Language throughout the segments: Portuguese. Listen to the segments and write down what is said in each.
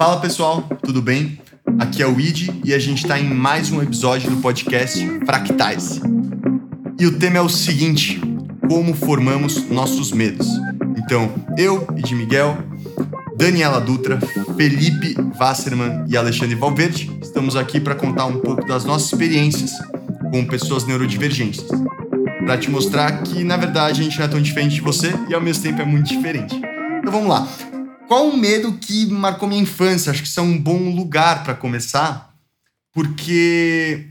Fala pessoal, tudo bem? Aqui é o Id e a gente está em mais um episódio do podcast Fractais. E o tema é o seguinte: como formamos nossos medos. Então, eu, Id Miguel, Daniela Dutra, Felipe Wasserman e Alexandre Valverde estamos aqui para contar um pouco das nossas experiências com pessoas neurodivergentes. Para te mostrar que, na verdade, a gente não é tão diferente de você e ao mesmo tempo é muito diferente. Então vamos lá. Qual o medo que marcou minha infância? Acho que isso é um bom lugar para começar, porque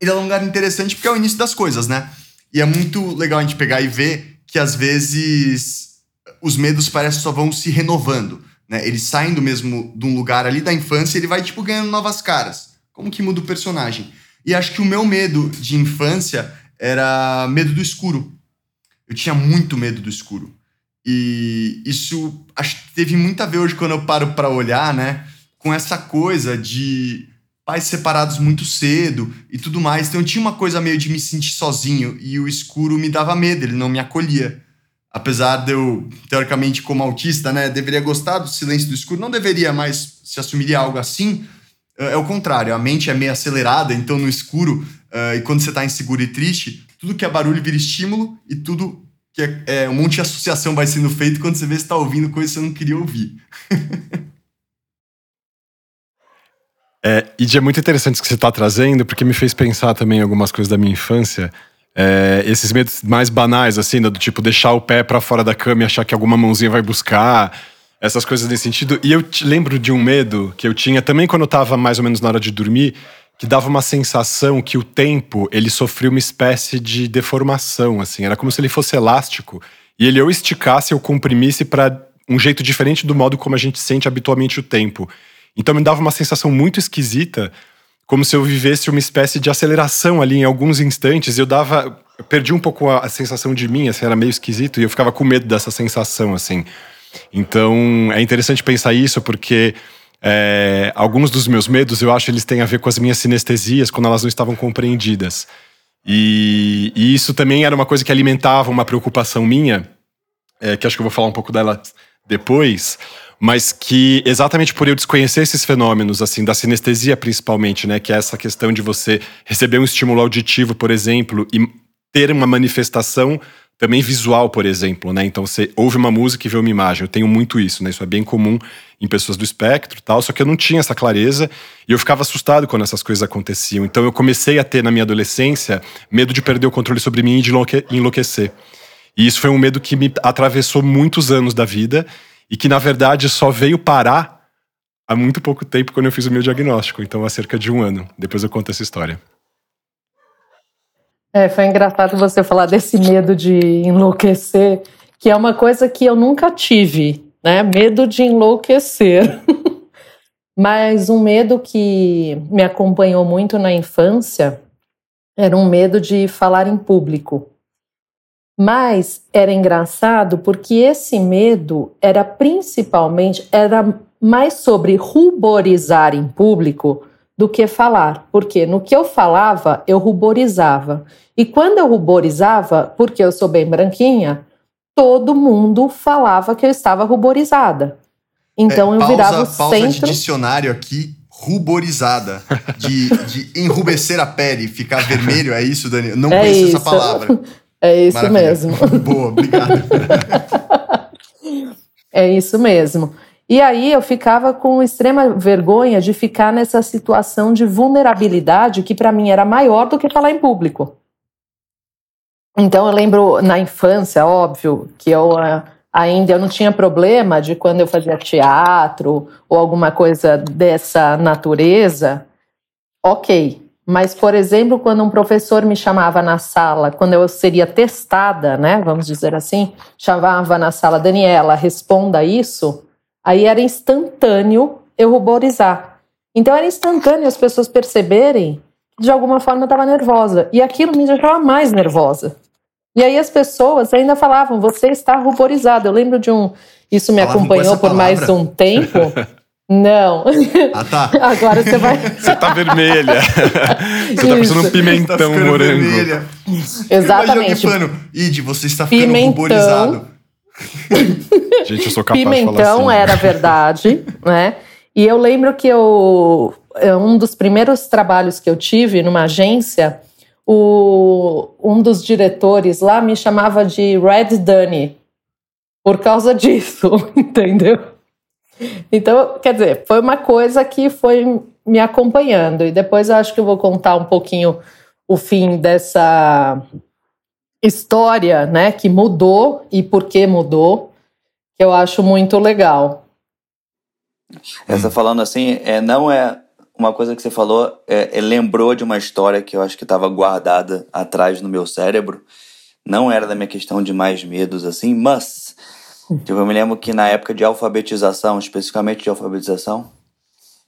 ele é um lugar interessante porque é o início das coisas, né? E é muito legal a gente pegar e ver que às vezes os medos parecem só vão se renovando, né? Eles saem do mesmo de um lugar ali da infância e ele vai tipo ganhando novas caras. Como que muda o personagem? E acho que o meu medo de infância era medo do escuro. Eu tinha muito medo do escuro. E isso acho teve muito a ver hoje quando eu paro para olhar, né? Com essa coisa de pais separados muito cedo e tudo mais. Então tinha uma coisa meio de me sentir sozinho e o escuro me dava medo, ele não me acolhia. Apesar de eu, teoricamente, como autista, né, deveria gostar do silêncio do escuro, não deveria, mas se assumiria algo assim, é, é o contrário. A mente é meio acelerada, então no escuro, uh, e quando você está inseguro e triste, tudo que é barulho vira estímulo e tudo que é, é, um monte de associação vai sendo feito quando você vê se está ouvindo coisa que você não queria ouvir. é, e é muito interessante isso que você está trazendo, porque me fez pensar também em algumas coisas da minha infância. É, esses medos mais banais, assim, do tipo deixar o pé para fora da cama e achar que alguma mãozinha vai buscar, essas coisas nesse sentido. E eu lembro de um medo que eu tinha também quando eu estava mais ou menos na hora de dormir, que dava uma sensação que o tempo ele sofreu uma espécie de deformação, assim, era como se ele fosse elástico e ele ou esticasse ou comprimisse para um jeito diferente do modo como a gente sente habitualmente o tempo. Então me dava uma sensação muito esquisita, como se eu vivesse uma espécie de aceleração ali em alguns instantes. Eu dava, eu perdi um pouco a, a sensação de mim, assim, era meio esquisito e eu ficava com medo dessa sensação, assim. Então é interessante pensar isso porque é, alguns dos meus medos, eu acho, eles têm a ver com as minhas sinestesias quando elas não estavam compreendidas. E, e isso também era uma coisa que alimentava uma preocupação minha, é, que acho que eu vou falar um pouco dela depois, mas que exatamente por eu desconhecer esses fenômenos, assim, da sinestesia principalmente, né, que é essa questão de você receber um estímulo auditivo, por exemplo, e ter uma manifestação também visual, por exemplo, né? Então você ouve uma música e vê uma imagem. Eu tenho muito isso, né? Isso é bem comum em pessoas do espectro, tal. Só que eu não tinha essa clareza e eu ficava assustado quando essas coisas aconteciam. Então eu comecei a ter na minha adolescência medo de perder o controle sobre mim e de enlouquecer. E isso foi um medo que me atravessou muitos anos da vida e que na verdade só veio parar há muito pouco tempo quando eu fiz o meu diagnóstico. Então há cerca de um ano. Depois eu conto essa história. É, foi engraçado você falar desse medo de enlouquecer, que é uma coisa que eu nunca tive, né? Medo de enlouquecer. Mas um medo que me acompanhou muito na infância era um medo de falar em público. Mas era engraçado porque esse medo era principalmente era mais sobre ruborizar em público do que falar, porque no que eu falava, eu ruborizava. E quando eu ruborizava, porque eu sou bem branquinha, todo mundo falava que eu estava ruborizada. Então é, eu virava o pausa centro... de dicionário aqui, ruborizada. De, de enrubescer a pele, ficar vermelho, é isso, Dani? Não é conheço isso. essa palavra. É isso Maravilha. mesmo. Boa, obrigado. é isso mesmo. E aí eu ficava com extrema vergonha de ficar nessa situação de vulnerabilidade que para mim era maior do que falar em público. Então eu lembro na infância, óbvio, que eu uh, ainda eu não tinha problema de quando eu fazia teatro ou alguma coisa dessa natureza. OK. Mas por exemplo, quando um professor me chamava na sala, quando eu seria testada, né, vamos dizer assim, chamava na sala Daniela, responda isso, Aí era instantâneo eu ruborizar. Então era instantâneo as pessoas perceberem que de alguma forma eu estava nervosa. E aquilo me deixava mais nervosa. E aí as pessoas ainda falavam, você está ruborizada. Eu lembro de um. Isso me Falavam acompanhou por mais um tempo. Não. Ah, tá. Agora você vai. Você tá vermelha. você tá parecendo um pimentão tá morango. Vermelha. Exatamente. Eu Id, você está ficando pimentão. ruborizado. Gente, eu sou capaz Pimentão de falar assim. era verdade, né? E eu lembro que eu, um dos primeiros trabalhos que eu tive numa agência, o, um dos diretores lá me chamava de Red Dunny por causa disso, entendeu? Então, quer dizer, foi uma coisa que foi me acompanhando. E depois eu acho que eu vou contar um pouquinho o fim dessa história, né, que mudou e por que mudou, que eu acho muito legal. Essa falando assim, é, não é uma coisa que você falou, é, é lembrou de uma história que eu acho que estava guardada atrás no meu cérebro. Não era da minha questão de mais medos assim, mas tipo, eu me lembro que na época de alfabetização, especificamente de alfabetização,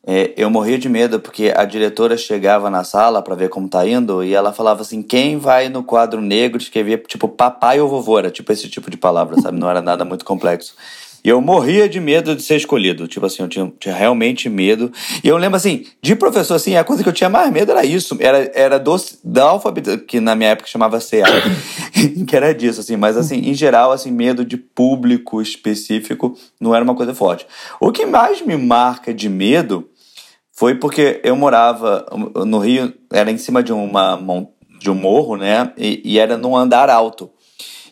é, eu morria de medo porque a diretora chegava na sala para ver como tá indo e ela falava assim: quem vai no quadro negro escrever tipo papai ou vovô? Era tipo esse tipo de palavra, sabe? Não era nada muito complexo. E eu morria de medo de ser escolhido. Tipo assim, eu tinha, tinha, realmente medo. E eu lembro assim, de professor, assim, a coisa que eu tinha mais medo era isso. Era, era do, da alfabeto, que na minha época chamava CA. que era disso, assim. Mas assim, em geral, assim, medo de público específico não era uma coisa forte. O que mais me marca de medo foi porque eu morava no Rio, era em cima de, uma, de um morro, né? E, e era num andar alto.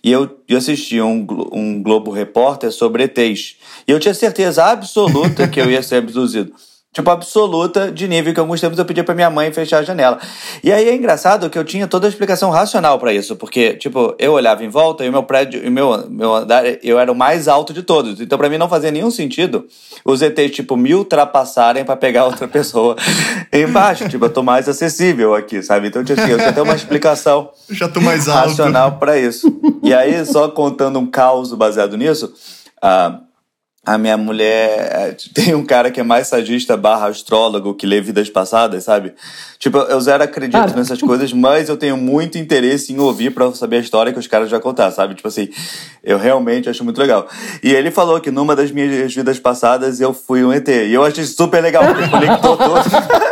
E eu, eu assisti um, um Globo Repórter sobre ETs. E eu tinha certeza absoluta que eu ia ser abduzido tipo, absoluta de nível que alguns tempos eu pedia pra minha mãe fechar a janela. E aí é engraçado que eu tinha toda a explicação racional para isso, porque, tipo, eu olhava em volta e o meu prédio, e meu, meu andar, eu era o mais alto de todos. Então, para mim, não fazia nenhum sentido os ETs, tipo, me ultrapassarem para pegar outra pessoa embaixo. tipo, eu tô mais acessível aqui, sabe? Então, tipo, assim, eu tinha até uma explicação Já tô mais alto. racional para isso. E aí, só contando um caos baseado nisso, uh, a minha mulher. É, tem um cara que é mais sagista barra astrólogo que lê vidas passadas, sabe? Tipo, eu zero acredito ah. nessas coisas, mas eu tenho muito interesse em ouvir para saber a história que os caras já contar, sabe? Tipo assim, eu realmente acho muito legal. E ele falou que numa das minhas vidas passadas eu fui um ET. E eu achei super legal, porque conectou todo.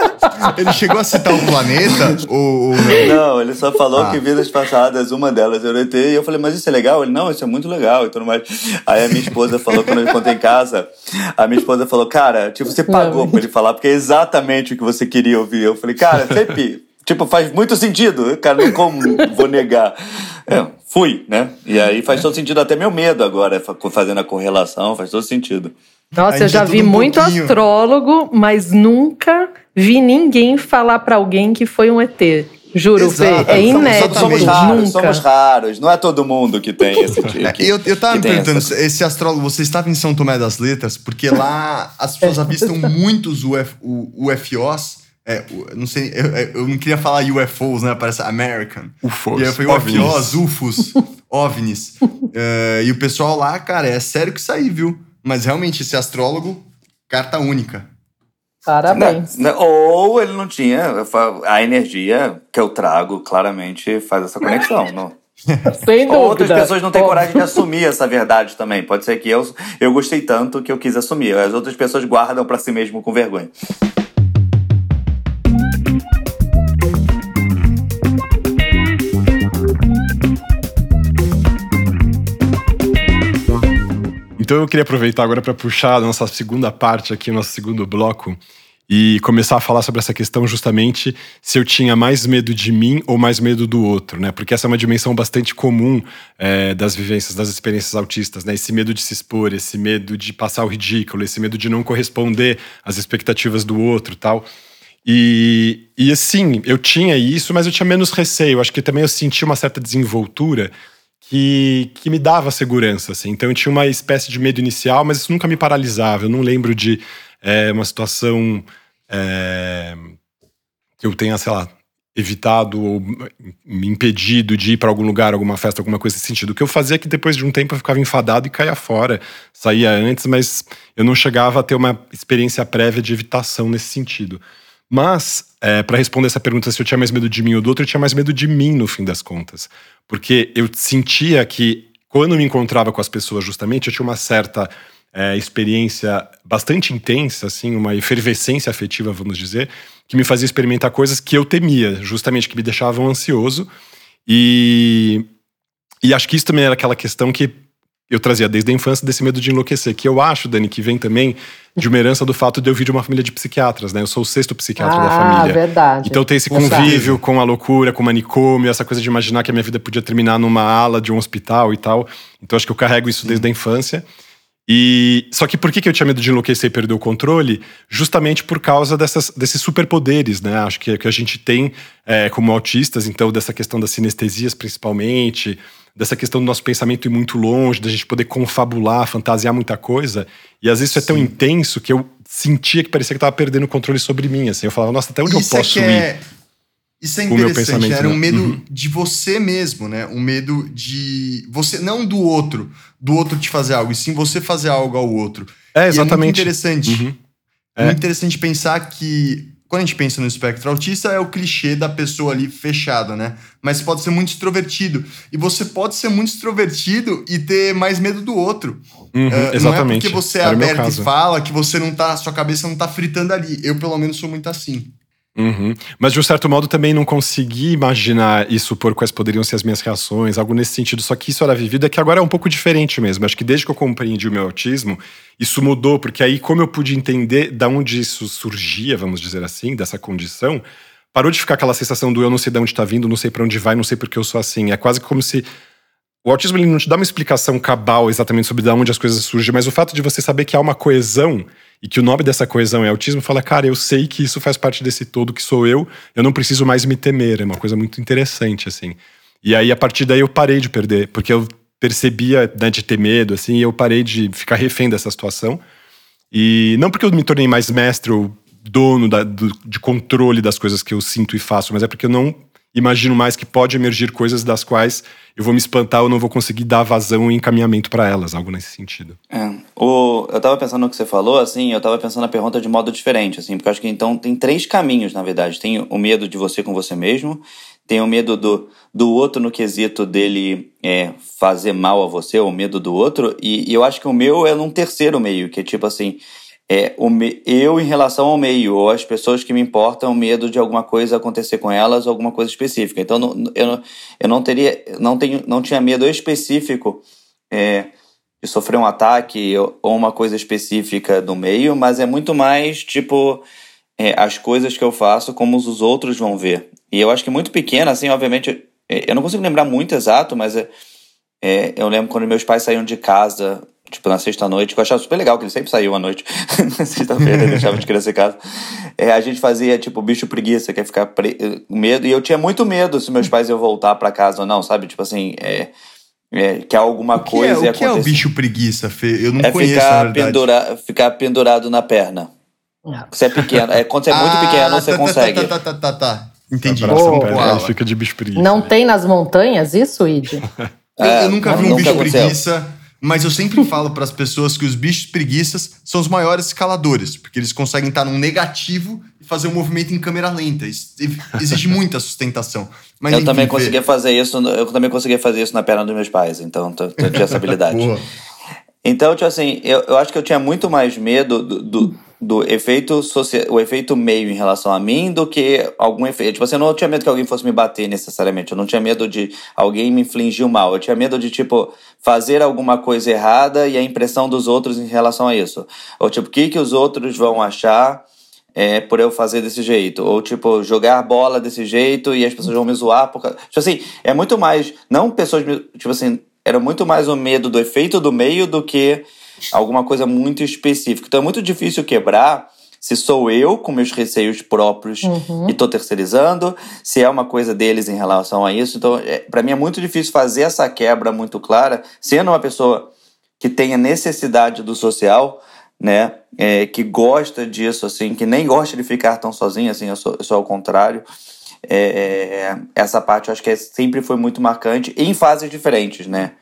Ele chegou a citar o planeta? ou, não? ele só falou ah. que vidas passadas, uma delas era ET. E eu falei, mas isso é legal? Ele, não, isso é muito legal e tudo mais. Aí a minha esposa falou, quando eu contei em casa, a minha esposa falou, cara, tipo, você pagou pra ele falar, porque é exatamente o que você queria ouvir. Eu falei, cara, sempre. Tipo, faz muito sentido, cara, como vou negar. É, fui, né? E aí faz todo sentido, até meu medo agora, fazendo a correlação, faz todo sentido. Nossa, eu já vi um muito pouquinho. astrólogo, mas nunca vi ninguém falar para alguém que foi um ET. Juro, Fê, é inédito. Somos raros, nunca. somos raros. Não é todo mundo que tem esse tipo. Eu, eu tava me perguntando, essa... esse astrólogo, você estava em São Tomé das Letras? Porque lá as pessoas avistam muitos Uf, UFOs. É, não sei, eu, eu, não queria falar UFOs, né? Parece American. UFOs. E aí foi UFOs, UFOs, OVNIs. uh, e o pessoal lá, cara, é sério que isso aí, viu? Mas realmente, esse astrólogo, carta única. Parabéns. Não, não, ou ele não tinha a energia que eu trago, claramente faz essa conexão. não. Sem dúvida. Ou outras pessoas não têm coragem de assumir essa verdade também. Pode ser que eu, eu gostei tanto que eu quis assumir. As outras pessoas guardam para si mesmo com vergonha. Então eu queria aproveitar agora para puxar a nossa segunda parte aqui, nosso segundo bloco, e começar a falar sobre essa questão justamente se eu tinha mais medo de mim ou mais medo do outro, né? Porque essa é uma dimensão bastante comum é, das vivências, das experiências autistas, né? Esse medo de se expor, esse medo de passar o ridículo, esse medo de não corresponder às expectativas do outro, tal. E, e assim, eu tinha isso, mas eu tinha menos receio. Acho que também eu senti uma certa desenvoltura que, que me dava segurança, assim. Então eu tinha uma espécie de medo inicial, mas isso nunca me paralisava. Eu não lembro de é, uma situação é, que eu tenha, sei lá, evitado ou me impedido de ir para algum lugar, alguma festa, alguma coisa nesse sentido. O que eu fazia é que depois de um tempo eu ficava enfadado e caía fora. Saía antes, mas eu não chegava a ter uma experiência prévia de evitação nesse sentido. Mas, é, para responder essa pergunta se eu tinha mais medo de mim ou do outro, eu tinha mais medo de mim no fim das contas. Porque eu sentia que, quando eu me encontrava com as pessoas, justamente, eu tinha uma certa é, experiência bastante intensa, assim, uma efervescência afetiva, vamos dizer, que me fazia experimentar coisas que eu temia, justamente que me deixavam ansioso. E, e acho que isso também era aquela questão que eu trazia desde a infância desse medo de enlouquecer, que eu acho, Dani, que vem também de uma herança do fato de eu vir de uma família de psiquiatras, né? Eu sou o sexto psiquiatra ah, da família. verdade. Então tem esse convívio com a loucura, com o manicômio, essa coisa de imaginar que a minha vida podia terminar numa ala de um hospital e tal. Então acho que eu carrego isso desde a infância. E só que por que, que eu tinha medo de enlouquecer e perder o controle? Justamente por causa dessas, desses superpoderes, né? Acho que, que a gente tem é, como autistas, então, dessa questão das sinestesias principalmente, dessa questão do nosso pensamento ir muito longe, da gente poder confabular, fantasiar muita coisa. E às vezes isso é tão intenso que eu sentia que parecia que estava perdendo o controle sobre mim. Assim, eu falava, nossa, até onde isso eu posso é ir? Isso é interessante, era um né? medo uhum. de você mesmo, né? Um medo de você, não do outro, do outro te fazer algo, e sim você fazer algo ao outro. É exatamente. E é muito interessante. Uhum. É. Muito interessante pensar que quando a gente pensa no espectro autista, é o clichê da pessoa ali fechada, né? Mas pode ser muito extrovertido. E você pode ser muito extrovertido e ter mais medo do outro. Uhum, uh, exatamente. Não é porque você é aberto e fala que você não tá. Sua cabeça não tá fritando ali. Eu, pelo menos, sou muito assim. Uhum. Mas de um certo modo também não consegui imaginar isso por quais poderiam ser as minhas reações, algo nesse sentido. Só que isso era vivido, é que agora é um pouco diferente mesmo. Acho que desde que eu compreendi o meu autismo, isso mudou, porque aí, como eu pude entender da onde isso surgia, vamos dizer assim, dessa condição, parou de ficar aquela sensação do eu não sei de onde está vindo, não sei para onde vai, não sei porque eu sou assim. É quase como se o autismo ele não te dá uma explicação cabal exatamente sobre de onde as coisas surgem, mas o fato de você saber que há uma coesão e que o nome dessa coesão é autismo, fala, cara, eu sei que isso faz parte desse todo que sou eu, eu não preciso mais me temer. É uma coisa muito interessante, assim. E aí, a partir daí, eu parei de perder, porque eu percebia né, de ter medo, assim, e eu parei de ficar refém dessa situação. E não porque eu me tornei mais mestre ou dono da, do, de controle das coisas que eu sinto e faço, mas é porque eu não imagino mais que pode emergir coisas das quais eu vou me espantar ou não vou conseguir dar vazão e encaminhamento para elas, algo nesse sentido. É. O, eu tava pensando no que você falou, assim, eu tava pensando na pergunta de modo diferente, assim, porque eu acho que então tem três caminhos, na verdade. Tem o medo de você com você mesmo, tem o medo do, do outro no quesito dele é, fazer mal a você, o medo do outro, e, e eu acho que o meu é num terceiro meio, que é tipo assim, é, o me, eu em relação ao meio, ou as pessoas que me importam, medo de alguma coisa acontecer com elas, ou alguma coisa específica. Então, não, eu, eu não teria, não, tenho, não tinha medo específico é, de sofrer um ataque ou uma coisa específica do meio, mas é muito mais, tipo, é, as coisas que eu faço, como os outros vão ver. E eu acho que muito pequena, assim, obviamente, é, eu não consigo lembrar muito exato, mas é, é, eu lembro quando meus pais saíam de casa tipo, na sexta-noite, que eu achava super legal, que ele sempre saiu à noite. na sexta-feira, deixava de criança em casa. É, a gente fazia, tipo, bicho preguiça, quer ficar pre... medo. E eu tinha muito medo se meus pais iam voltar para casa ou não, sabe? Tipo assim, é, é, que alguma que coisa é, ia O que é o bicho preguiça, Fê? Eu não é conheço, ficar, pendura... ficar pendurado na perna. Você é pequeno. É, quando você é muito ah, pequeno, você tá, consegue. Tá, tá, tá, tá, tá. Entendi. Oh. Fica de bicho preguiça. Não tem nas montanhas isso, Id? eu, eu, nunca vi um bicho preguiça mas eu sempre falo para as pessoas que os bichos preguiças são os maiores escaladores, porque eles conseguem estar num negativo e fazer um movimento em câmera lenta. Exige muita sustentação. Mas, eu enfim, também conseguia fazer isso, eu também conseguia fazer isso na perna dos meus pais, então eu tinha essa habilidade. então, tipo assim, eu, eu acho que eu tinha muito mais medo do, do do efeito o efeito meio em relação a mim do que algum efeito. Tipo assim, eu não tinha medo que alguém fosse me bater necessariamente. Eu não tinha medo de alguém me infligir o mal. Eu tinha medo de, tipo, fazer alguma coisa errada e a impressão dos outros em relação a isso. Ou, tipo, o que, que os outros vão achar é, por eu fazer desse jeito. Ou, tipo, jogar bola desse jeito e as pessoas vão me zoar. Por... Tipo assim, é muito mais. Não pessoas. Tipo assim, era muito mais o medo do efeito do meio do que alguma coisa muito específica. Então é muito difícil quebrar se sou eu com meus receios próprios uhum. e estou terceirizando, se é uma coisa deles em relação a isso. Então, é, para mim é muito difícil fazer essa quebra muito clara, sendo uma pessoa que tenha necessidade do social, né, é, que gosta disso, assim, que nem gosta de ficar tão sozinho, assim, eu sou, eu sou ao contrário. É, essa parte eu acho que é, sempre foi muito marcante em fases diferentes, né?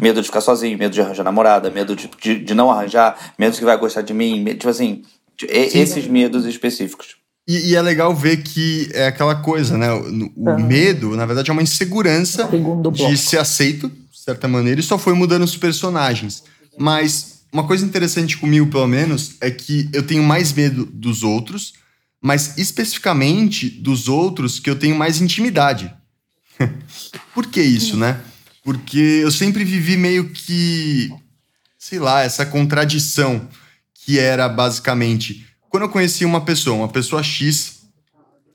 Medo de ficar sozinho, medo de arranjar namorada, medo de, de, de não arranjar, medo de que vai gostar de mim, medo, tipo assim, Sim. esses medos específicos. E, e, é legal ver que é aquela coisa, né? O, o ah. medo, na verdade, é uma insegurança de ser aceito, de certa maneira, e só foi mudando os personagens. Mas uma coisa interessante comigo, pelo menos, é que eu tenho mais medo dos outros, mas especificamente dos outros que eu tenho mais intimidade. Por que isso, né? Porque eu sempre vivi meio que, sei lá, essa contradição que era basicamente quando eu conheci uma pessoa, uma pessoa X,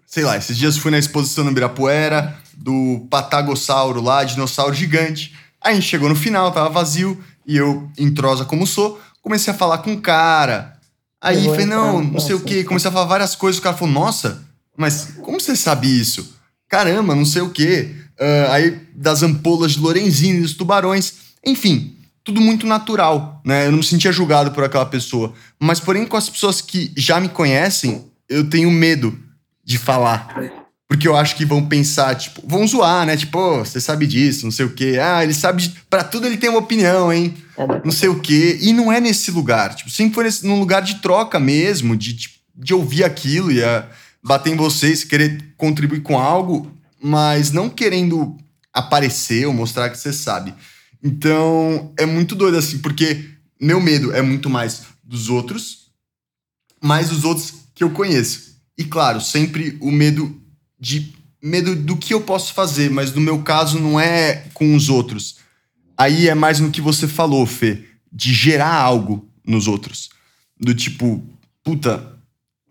sei lá, esses dias fui na exposição no Ibirapuera do Patagossauro lá, dinossauro gigante. Aí a gente chegou no final, tava vazio, e eu, entrosa como sou, comecei a falar com o cara. Aí falei, não, não sei o quê. Comecei a falar várias coisas. O cara falou, nossa, mas como você sabe isso? Caramba, não sei o quê. Uh, aí das ampolas de Lorenzini, dos tubarões. Enfim, tudo muito natural, né? Eu não me sentia julgado por aquela pessoa. Mas, porém, com as pessoas que já me conhecem, eu tenho medo de falar. Porque eu acho que vão pensar, tipo, vão zoar, né? Tipo, oh, você sabe disso, não sei o quê. Ah, ele sabe. De... Pra tudo ele tem uma opinião, hein? É, né? Não sei o quê. E não é nesse lugar. Tipo, sempre foi nesse, num lugar de troca mesmo, de, de, de ouvir aquilo e a, bater em vocês, querer contribuir com algo, mas não querendo aparecer ou mostrar que você sabe. Então, é muito doido assim, porque meu medo é muito mais dos outros, mais dos outros que eu conheço. E claro, sempre o medo de medo do que eu posso fazer, mas no meu caso não é com os outros. Aí é mais no que você falou, Fê, de gerar algo nos outros. Do tipo, puta,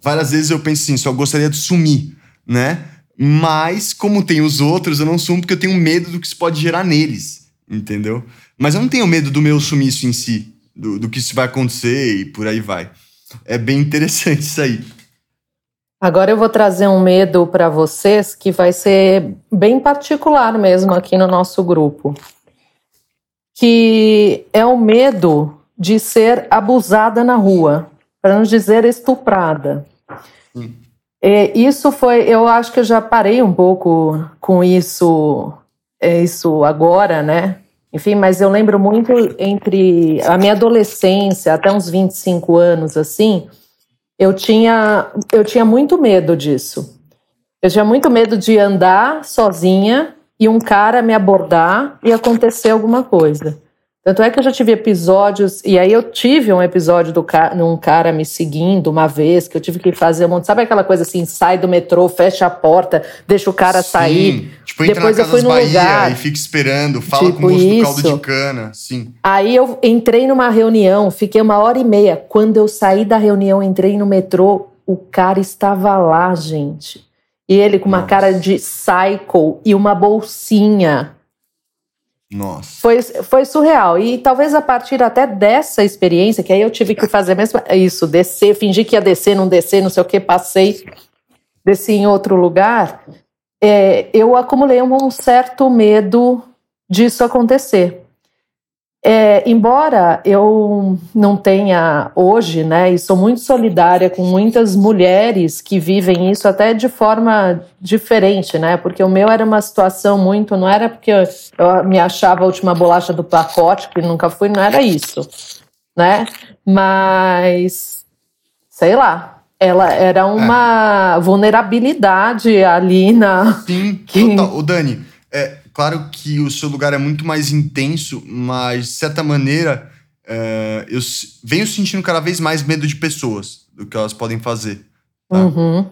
várias vezes eu penso assim, só gostaria de sumir, né? Mas, como tem os outros, eu não sumo porque eu tenho medo do que isso pode gerar neles, entendeu? Mas eu não tenho medo do meu sumiço em si, do, do que isso vai acontecer e por aí vai. É bem interessante isso aí. Agora eu vou trazer um medo para vocês que vai ser bem particular mesmo aqui no nosso grupo. Que é o medo de ser abusada na rua, para não dizer estuprada. É, isso foi, eu acho que eu já parei um pouco com isso, é, isso agora, né? Enfim, mas eu lembro muito entre a minha adolescência até uns 25 anos, assim, eu tinha, eu tinha muito medo disso. Eu tinha muito medo de andar sozinha e um cara me abordar e acontecer alguma coisa. Tanto é que eu já tive episódios, e aí eu tive um episódio do ca um cara me seguindo uma vez, que eu tive que fazer um monte. Sabe aquela coisa assim, sai do metrô, fecha a porta, deixa o cara sim. sair. Tipo, entra Depois na eu fui no Bahia lugar. e fica esperando, fala tipo com o moço do caldo de cana. Sim. Aí eu entrei numa reunião, fiquei uma hora e meia. Quando eu saí da reunião, entrei no metrô, o cara estava lá, gente. E ele com uma Nossa. cara de psycho e uma bolsinha. Nossa. Foi, foi surreal. E talvez a partir até dessa experiência, que aí eu tive que fazer mesmo isso, descer, fingir que ia descer, não descer, não sei o que, passei, desci em outro lugar. É, eu acumulei um certo medo disso acontecer. É, embora eu não tenha hoje, né, e sou muito solidária com muitas mulheres que vivem isso até de forma diferente, né, porque o meu era uma situação muito, não era porque eu, eu me achava a última bolacha do pacote, que nunca fui, não era isso, né, mas sei lá, ela era uma é. vulnerabilidade ali na. Sim, que... total. O Dani, é, Claro que o seu lugar é muito mais intenso, mas de certa maneira é, eu venho sentindo cada vez mais medo de pessoas, do que elas podem fazer. Tá? Uhum.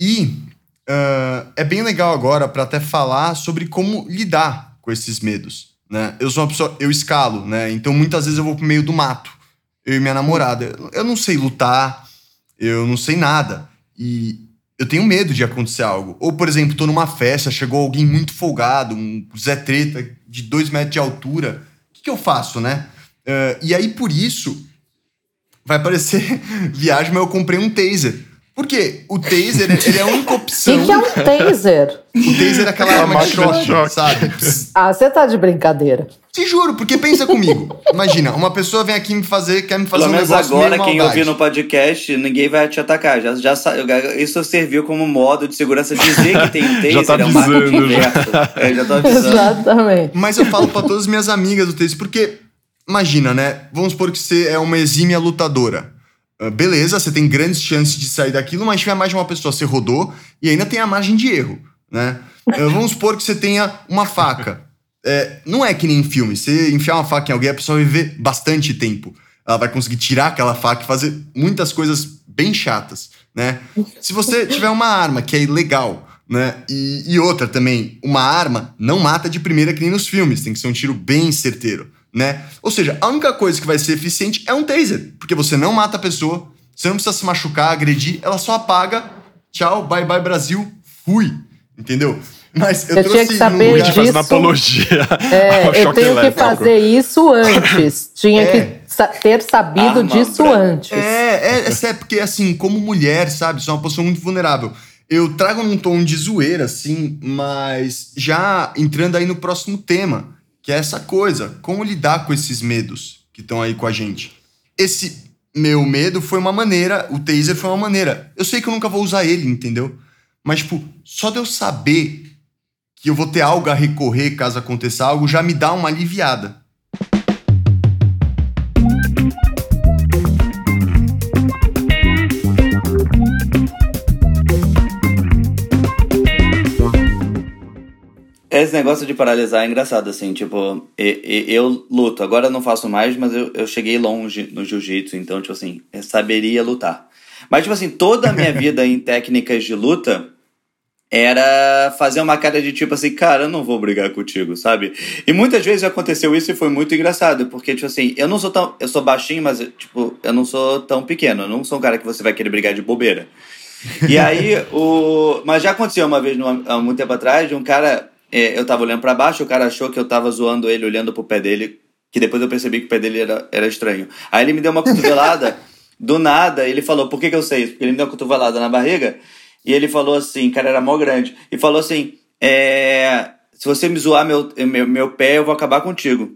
E uh, é bem legal agora para até falar sobre como lidar com esses medos. Né? Eu sou uma pessoa, eu escalo, né? Então muitas vezes eu vou pro meio do mato, eu e minha namorada. Eu não sei lutar, eu não sei nada. E eu tenho medo de acontecer algo. Ou, por exemplo, tô numa festa, chegou alguém muito folgado, um Zé Treta de dois metros de altura. O que, que eu faço, né? Uh, e aí, por isso, vai parecer viagem, mas eu comprei um taser. Porque o taser, ele é a única opção. O que, que, é um taser? O taser é aquela é arma de choque, sabe? Ah, você tá de brincadeira. Te juro, porque pensa comigo. Imagina, uma pessoa vem aqui me fazer, quer me fazer Pelo um negócio agora, quem ouvir no podcast, ninguém vai te atacar. Já, já, isso serviu como modo de segurança dizer que tem um taser, já tá é um marketing É, já tô avisando. Exatamente. Mas eu falo para todas as minhas amigas do taser, porque, imagina, né? Vamos supor que você é uma exímia lutadora. Uh, beleza, você tem grandes chances de sair daquilo, mas tiver mais de uma pessoa, você rodou e ainda tem a margem de erro, né? Uh, vamos supor que você tenha uma faca. É, não é que nem em filme, você enfiar uma faca em alguém, a pessoa vai viver bastante tempo. Ela vai conseguir tirar aquela faca e fazer muitas coisas bem chatas, né? Se você tiver uma arma que é ilegal, né? E, e, outra também, uma arma não mata de primeira que nem nos filmes, tem que ser um tiro bem certeiro, né? Ou seja, a única coisa que vai ser eficiente é um taser, porque você não mata a pessoa, você não precisa se machucar, agredir, ela só apaga, tchau, bye bye Brasil, fui, entendeu? Mas eu, eu tinha que saber um disso. Fazendo apologia é, eu tenho elétrico. que fazer isso antes. tinha é. que ter sabido disso antes. É, é, é, é porque assim, como mulher, sabe, sou uma pessoa muito vulnerável. Eu trago num tom de zoeira, assim, mas já entrando aí no próximo tema, que é essa coisa, como lidar com esses medos que estão aí com a gente. Esse meu medo foi uma maneira, o taser foi uma maneira. Eu sei que eu nunca vou usar ele, entendeu? Mas, tipo, só de eu saber que eu vou ter algo a recorrer caso aconteça algo, já me dá uma aliviada. Esse negócio de paralisar é engraçado, assim, tipo, eu, luto. Agora não faço mais, mas eu, eu cheguei longe no jiu-jitsu, então, tipo assim, eu saberia lutar. Mas, tipo assim, toda a minha vida em técnicas de luta, era fazer uma cara de tipo assim, cara, eu não vou brigar contigo, sabe? E muitas vezes aconteceu isso e foi muito engraçado, porque, tipo assim, eu não sou tão. Eu sou baixinho, mas, tipo, eu não sou tão pequeno. Eu não sou um cara que você vai querer brigar de bobeira. E aí, o. Mas já aconteceu uma vez, há muito tempo atrás, de um cara. É, eu tava olhando para baixo, o cara achou que eu tava zoando ele, olhando pro pé dele, que depois eu percebi que o pé dele era, era estranho. Aí ele me deu uma cotovelada, do nada, ele falou, por que, que eu sei isso? Porque ele me deu uma cotovelada na barriga. E ele falou assim, cara, era mó grande. E falou assim: é, se você me zoar meu, meu, meu pé, eu vou acabar contigo.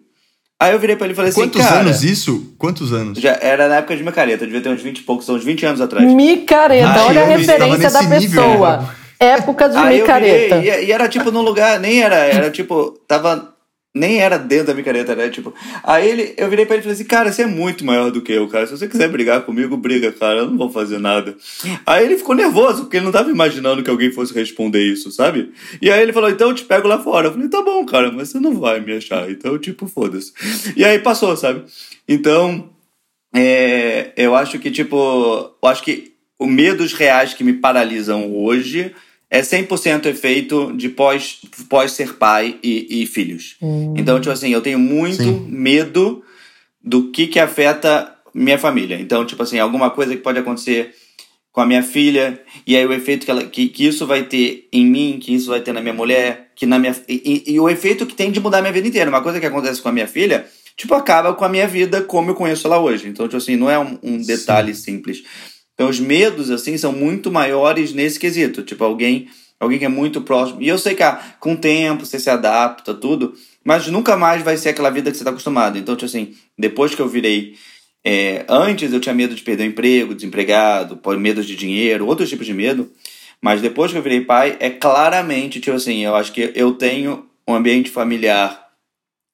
Aí eu virei pra ele e falei assim, Quantos anos isso? Quantos anos? Já era na época de micareta, devia ter uns 20 e poucos, uns 20 anos atrás. Micareta, olha a referência da pessoa. Nível, Época de Aí micareta. Virei, e, e, era tipo num lugar, nem era, era tipo, tava nem era dentro da micareta, né? Tipo, aí ele, eu virei pra ele e falei assim, cara, você é muito maior do que eu, cara. Se você quiser brigar comigo, briga, cara, eu não vou fazer nada. Aí ele ficou nervoso, porque ele não tava imaginando que alguém fosse responder isso, sabe? E aí ele falou, então eu te pego lá fora. Eu falei, tá bom, cara, mas você não vai me achar. Então, tipo, foda-se. E aí passou, sabe? Então, é, eu acho que, tipo, eu acho que os medos reais que me paralisam hoje é 100% efeito de pós, pós ser pai e, e filhos. Hum. Então, tipo assim, eu tenho muito Sim. medo do que que afeta minha família. Então, tipo assim, alguma coisa que pode acontecer com a minha filha, e aí o efeito que, ela, que, que isso vai ter em mim, que isso vai ter na minha mulher, que na minha. E, e, e, o efeito que tem de mudar a minha vida inteira. Uma coisa que acontece com a minha filha, tipo, acaba com a minha vida como eu conheço ela hoje. Então, tipo assim, não é um, um detalhe Sim. simples. Então os medos assim são muito maiores nesse quesito, tipo alguém, alguém que é muito próximo. E eu sei que ah, com o tempo você se adapta tudo, mas nunca mais vai ser aquela vida que você está acostumado. Então, tipo assim, depois que eu virei é, antes eu tinha medo de perder o emprego, desempregado, medo de dinheiro, outros tipos de medo. Mas depois que eu virei pai, é claramente, tipo assim, eu acho que eu tenho um ambiente familiar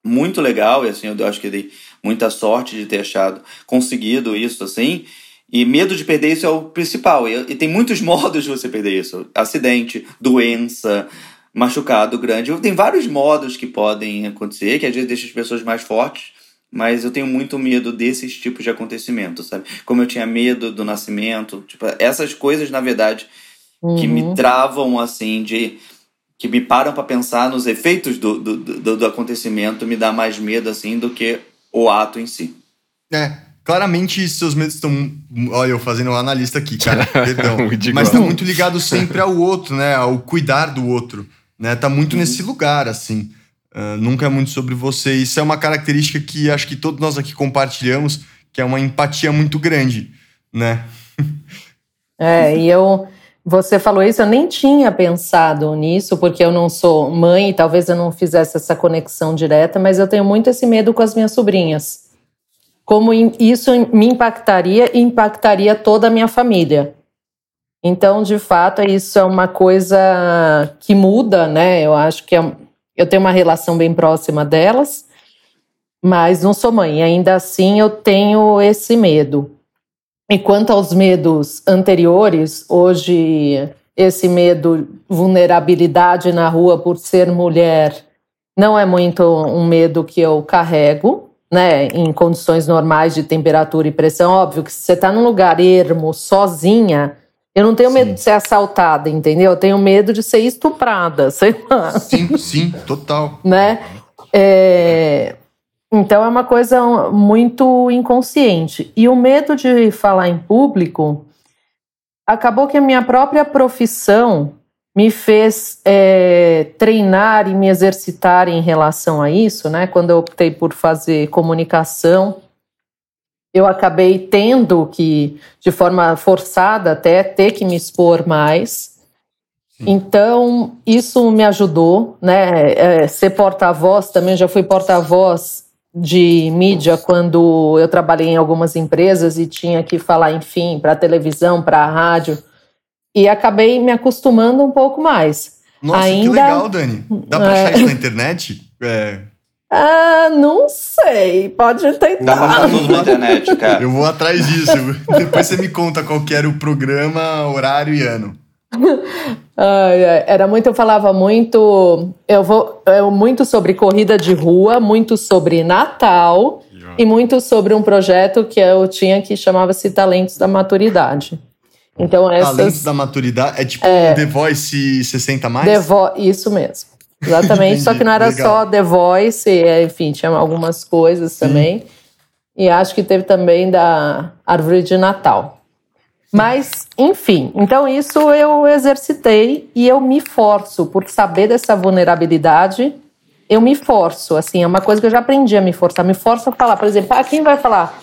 muito legal, e assim, eu acho que dei muita sorte de ter achado, conseguido isso, assim, e medo de perder isso é o principal. E, e tem muitos modos de você perder isso: acidente, doença, machucado grande. Tem vários modos que podem acontecer, que às vezes deixa as pessoas mais fortes. Mas eu tenho muito medo desses tipos de acontecimentos, sabe? Como eu tinha medo do nascimento. Tipo, essas coisas, na verdade, uhum. que me uhum. travam, assim, de. que me param para pensar nos efeitos do, do, do, do acontecimento, me dá mais medo, assim, do que o ato em si. É, Claramente, seus medos estão. Olha, eu fazendo um analista aqui, cara. Perdão. Mas tá muito ligado sempre ao outro, né? Ao cuidar do outro. Né? Tá muito uhum. nesse lugar, assim. Uh, nunca é muito sobre você. Isso é uma característica que acho que todos nós aqui compartilhamos, que é uma empatia muito grande, né? é, e eu. Você falou isso, eu nem tinha pensado nisso, porque eu não sou mãe, talvez eu não fizesse essa conexão direta, mas eu tenho muito esse medo com as minhas sobrinhas como isso me impactaria e impactaria toda a minha família. Então, de fato, isso é uma coisa que muda, né? Eu acho que é, eu tenho uma relação bem próxima delas, mas não sou mãe. Ainda assim, eu tenho esse medo. E quanto aos medos anteriores, hoje esse medo, vulnerabilidade na rua por ser mulher, não é muito um medo que eu carrego né, em condições normais de temperatura e pressão, óbvio que se você está num lugar ermo, sozinha, Eu não tenho medo sim. de ser assaltada, entendeu? Eu tenho medo de ser estuprada, sei lá. Sim, sim, total. né? É... Então é uma coisa muito inconsciente. E o medo de falar em público acabou que a minha própria profissão me fez é, treinar e me exercitar em relação a isso, né? Quando eu optei por fazer comunicação, eu acabei tendo que, de forma forçada até, ter que me expor mais. Então, isso me ajudou, né? É, ser porta-voz também, já fui porta-voz de mídia quando eu trabalhei em algumas empresas e tinha que falar, enfim, para televisão, para rádio e acabei me acostumando um pouco mais. Nossa, Ainda... que legal, Dani. Dá pra achar é... isso na internet? É... Ah, não sei. Pode tentar. Dá pra achar tudo na internet, cara. Eu vou atrás disso. Depois você me conta qual era o programa, horário e ano. era muito, eu falava muito, eu vou, eu, muito sobre corrida de rua, muito sobre Natal e muito sobre um projeto que eu tinha que chamava-se Talentos da Maturidade. Então, essas. Talentos da maturidade. É tipo é, The Voice 60 mais? The Vo isso mesmo. Exatamente. Só que não era Legal. só The Voice, é, enfim, tinha algumas coisas Sim. também. E acho que teve também da Árvore de Natal. Mas, enfim, então isso eu exercitei e eu me forço por saber dessa vulnerabilidade. Eu me forço, assim, é uma coisa que eu já aprendi a me forçar. Me forço a falar, por exemplo, ah, quem vai falar?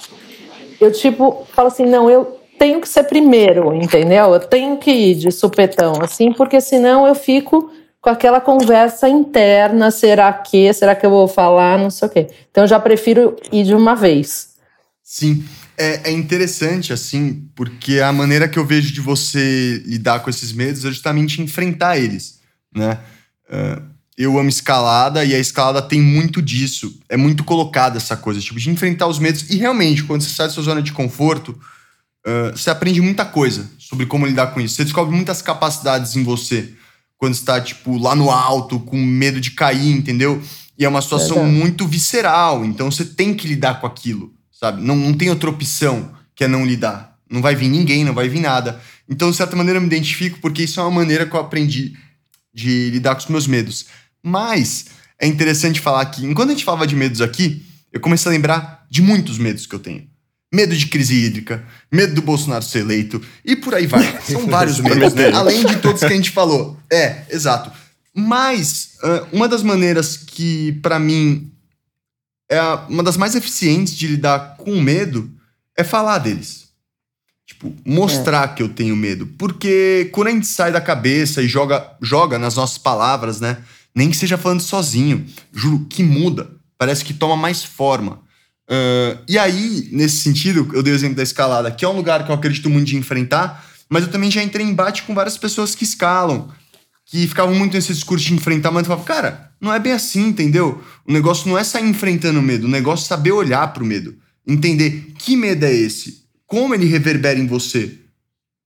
Eu, tipo, falo assim, não, eu, tenho que ser primeiro, entendeu? Eu tenho que ir de supetão, assim, porque senão eu fico com aquela conversa interna, será que, será que eu vou falar, não sei o quê. Então eu já prefiro ir de uma vez. Sim, é, é interessante, assim, porque a maneira que eu vejo de você lidar com esses medos é justamente enfrentar eles, né? Uh, eu amo escalada e a escalada tem muito disso. É muito colocada essa coisa, tipo, de enfrentar os medos. E realmente, quando você sai da sua zona de conforto, uh, você aprende muita coisa sobre como lidar com isso. Você descobre muitas capacidades em você quando está, tipo, lá no alto, com medo de cair, entendeu? E é uma situação muito visceral, então você tem que lidar com aquilo, sabe? Não, não tem outra opção que é não lidar. Não vai vir ninguém, não vai vir nada. Então, de certa maneira, eu me identifico porque isso é uma maneira que eu aprendi de lidar com os meus medos. Mas é interessante falar que, enquanto a gente falava de medos aqui, eu comecei a lembrar de muitos medos que eu tenho medo de crise hídrica, medo do Bolsonaro ser eleito e por aí vai. São vários medos, né? Além de todos que a gente falou. É, exato. Mas uh, uma das maneiras que, para mim, é uma das mais eficientes de lidar com o medo é falar deles. Tipo, mostrar é. que eu tenho medo. Porque quando a gente sai da cabeça e joga, joga nas nossas palavras, né? Nem que seja falando sozinho, juro que muda. Parece que toma mais forma. Uh, e aí, nesse sentido, eu dei o exemplo da escalada, que é um lugar que eu acredito muito de enfrentar, mas eu também já entrei em embate com várias pessoas que escalam, que ficavam muito nesse discurso de enfrentar, mas eu falava, cara, não é bem assim, entendeu? O negócio não é sair enfrentando o medo, o negócio é saber olhar pro medo, entender que medo é esse, como ele reverbera em você,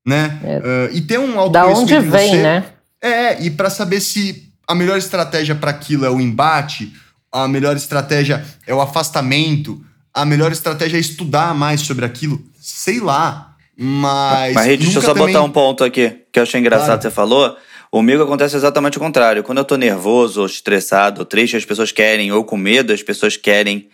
né? É. Uh, e ter um autoconhecimento Da onde vem, você, né? É, e para saber se a melhor estratégia para aquilo é o embate, a melhor estratégia é o afastamento, a melhor estratégia é estudar mais sobre aquilo. Sei lá. Mas. Mas, deixa eu só também... botar um ponto aqui, que eu achei engraçado claro. que você falou. Comigo acontece exatamente o contrário. Quando eu tô nervoso, ou estressado, ou triste, as pessoas querem, ou com medo, as pessoas querem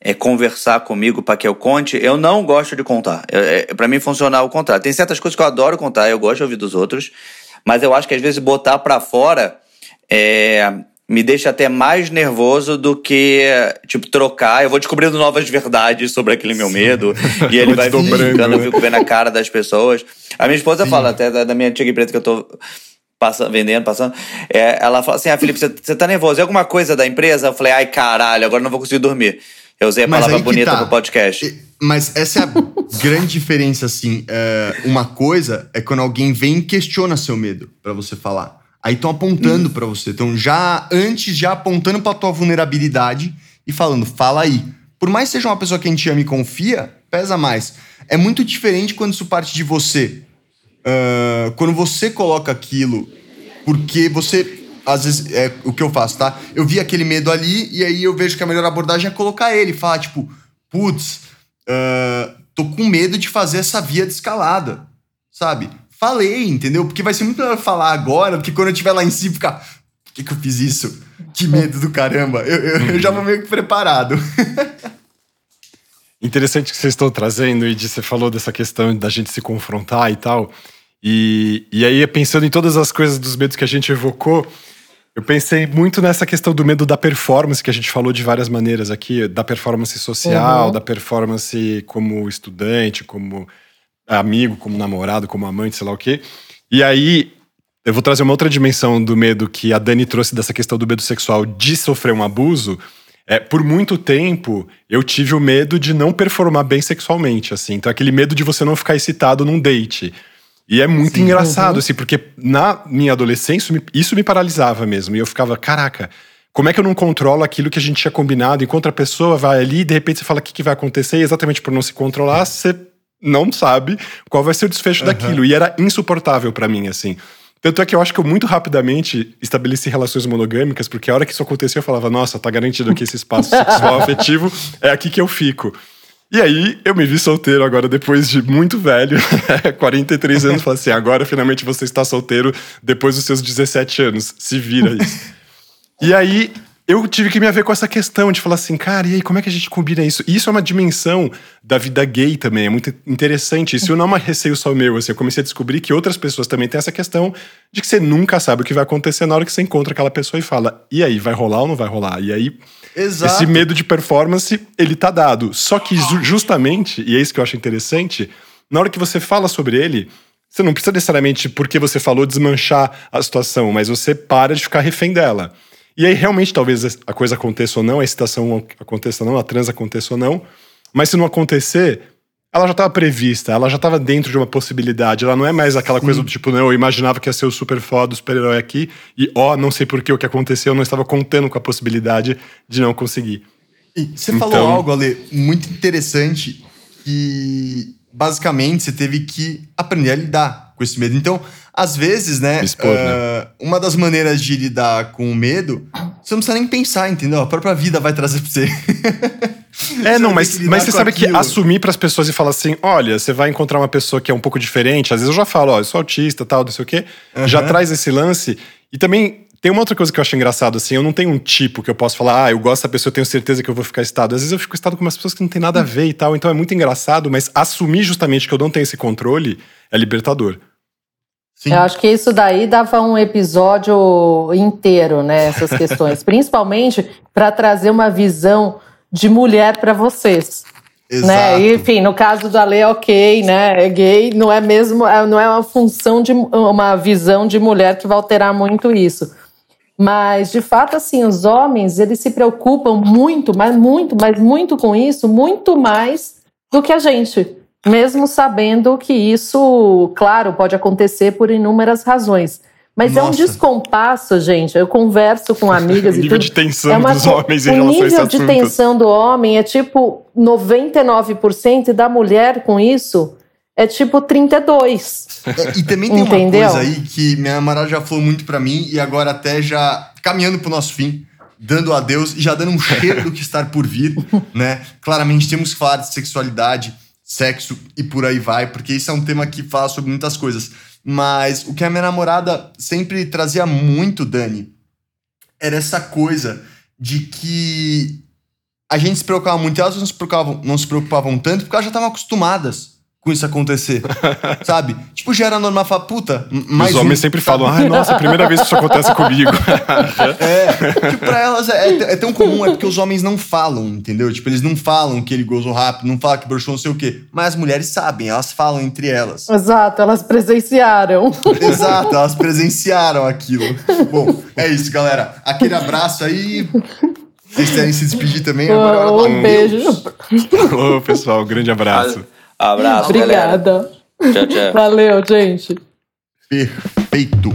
é, conversar comigo para que eu conte. Eu não gosto de contar. É, para mim funcionar o contrário. Tem certas coisas que eu adoro contar, eu gosto de ouvir dos outros, mas eu acho que às vezes botar para fora é, me deixa até mais nervoso do que, tipo, trocar. Eu vou descobrindo novas verdades sobre aquele meu Sim. medo. e ele vai ficando, eu fico vendo a cara das pessoas. A minha esposa Sim. fala até da, da minha antiga empresa que eu tô passando, vendendo, passando. É, ela fala assim: Ah, Felipe, você, você tá nervoso? É alguma coisa da empresa? Eu falei: Ai, caralho, agora não vou conseguir dormir. Eu usei a Mas palavra bonita tá. no podcast. Mas essa é a grande diferença, assim. É, uma coisa é quando alguém vem e questiona seu medo para você falar. Aí estão apontando para você. Então, já antes, já apontando pra tua vulnerabilidade e falando, fala aí. Por mais que seja uma pessoa que a gente ama e confia, pesa mais. É muito diferente quando isso parte de você. Uh, quando você coloca aquilo, porque você. Às vezes, é o que eu faço, tá? Eu vi aquele medo ali e aí eu vejo que a melhor abordagem é colocar ele. Falar, tipo, putz, uh, tô com medo de fazer essa via de escalada, sabe? Falei, entendeu? Porque vai ser muito melhor falar agora do que quando eu estiver lá em cima ficar. Por que, que eu fiz isso? Que medo do caramba. Eu, eu, eu já vou meio que preparado. Interessante que vocês estão trazendo, e você falou dessa questão da gente se confrontar e tal. E, e aí, pensando em todas as coisas dos medos que a gente evocou, eu pensei muito nessa questão do medo da performance, que a gente falou de várias maneiras aqui, da performance social, uhum. da performance como estudante, como amigo, como namorado, como amante, sei lá o quê. E aí, eu vou trazer uma outra dimensão do medo que a Dani trouxe dessa questão do medo sexual de sofrer um abuso, é, por muito tempo, eu tive o medo de não performar bem sexualmente, assim. Então, aquele medo de você não ficar excitado num date. E é muito Sim, engraçado, uhum. assim, porque na minha adolescência, isso me paralisava mesmo. E eu ficava, caraca, como é que eu não controlo aquilo que a gente tinha combinado? Enquanto a pessoa vai ali e de repente você fala o que, que vai acontecer, e exatamente por não se controlar, você não sabe qual vai ser o desfecho uhum. daquilo. E era insuportável para mim, assim. Tanto é que eu acho que eu muito rapidamente estabeleci relações monogâmicas, porque a hora que isso aconteceu eu falava, nossa, tá garantido que esse espaço sexual afetivo é aqui que eu fico. E aí eu me vi solteiro agora, depois de muito velho, 43 anos, falei assim, agora finalmente você está solteiro depois dos seus 17 anos. Se vira isso. e aí eu tive que me ver com essa questão de falar assim, cara, e aí, como é que a gente combina isso? E isso é uma dimensão da vida gay também, é muito interessante. Isso não é um receio só meu, assim, eu comecei a descobrir que outras pessoas também têm essa questão de que você nunca sabe o que vai acontecer na hora que você encontra aquela pessoa e fala, e aí, vai rolar ou não vai rolar? E aí, Exato. esse medo de performance, ele tá dado. Só que justamente, e é isso que eu acho interessante, na hora que você fala sobre ele, você não precisa necessariamente, porque você falou, desmanchar a situação, mas você para de ficar refém dela. E aí, realmente, talvez a coisa aconteça ou não, a excitação aconteça ou não, a trans aconteça ou não. Mas se não acontecer, ela já estava prevista, ela já estava dentro de uma possibilidade. Ela não é mais aquela Sim. coisa do tipo, não, eu imaginava que ia ser o super foda, o super-herói aqui, e ó, oh, não sei por que o que aconteceu, eu não estava contando com a possibilidade de não conseguir. E você então... falou algo, Ale, muito interessante, que basicamente você teve que aprender a lidar com esse medo. Então, às vezes, né, Expor, uh, né, ah, uma das maneiras de lidar com o medo, você não precisa nem pensar, entendeu? A própria vida vai trazer pra você. É, não, mas, mas você sabe aquilo. que assumir para as pessoas e falar assim: olha, você vai encontrar uma pessoa que é um pouco diferente. Às vezes eu já falo, ó, eu sou autista, tal, não sei o quê. Uhum. Já traz esse lance. E também tem uma outra coisa que eu acho engraçado, assim, eu não tenho um tipo que eu posso falar, ah, eu gosto dessa pessoa, eu tenho certeza que eu vou ficar estado. Às vezes eu fico estado com umas pessoas que não tem nada a ver e tal, então é muito engraçado, mas assumir justamente que eu não tenho esse controle é libertador. Sim. Eu acho que isso daí dava um episódio inteiro, né? Essas questões, principalmente para trazer uma visão de mulher para vocês. Né? Exato. Né? E, enfim, no caso da lei, ok, né? É gay, não é mesmo, é, não é uma função de uma visão de mulher que vai alterar muito isso. Mas, de fato, assim, os homens, eles se preocupam muito, mas muito, mas muito com isso, muito mais do que a gente mesmo sabendo que isso, claro, pode acontecer por inúmeras razões. Mas Nossa. é um descompasso, gente. Eu converso com amigas e tudo. O nível de tensão é uma, dos homens em relação a esse O nível de tensão do homem é tipo 99% e da mulher com isso é tipo 32. É, e também tem Entendeu? uma coisa aí que minha namorada já falou muito para mim e agora até já caminhando pro nosso fim, dando adeus e já dando um cheiro do que estar por vir, né? Claramente temos que falar de sexualidade sexo e por aí vai, porque isso é um tema que fala sobre muitas coisas. Mas o que a minha namorada sempre trazia muito, Dani, era essa coisa de que a gente se preocupava muito, elas não se preocupavam, não se preocupavam tanto porque elas já estavam acostumadas com isso acontecer. sabe? Tipo, já era normal falar, puta, mais Os homens um, sempre sabe? falam, ai, nossa, é a primeira vez que isso acontece comigo. é, tipo, pra elas é, é, é, tão comum, é porque os homens não falam, entendeu? Tipo, eles não falam que ele gozou rápido, não falam que broxou não sei o quê. Mas as mulheres sabem, elas falam entre elas. Exato, elas presenciaram. Exato, elas presenciaram aquilo. Bom, é isso, galera. Aquele abraço aí. Vocês querem se despedir também? Agora, um beijo. Alô, pessoal, um grande abraço. Abraço, Obrigada. Galera. Tchau, tchau. Valeu, gente. Perfeito.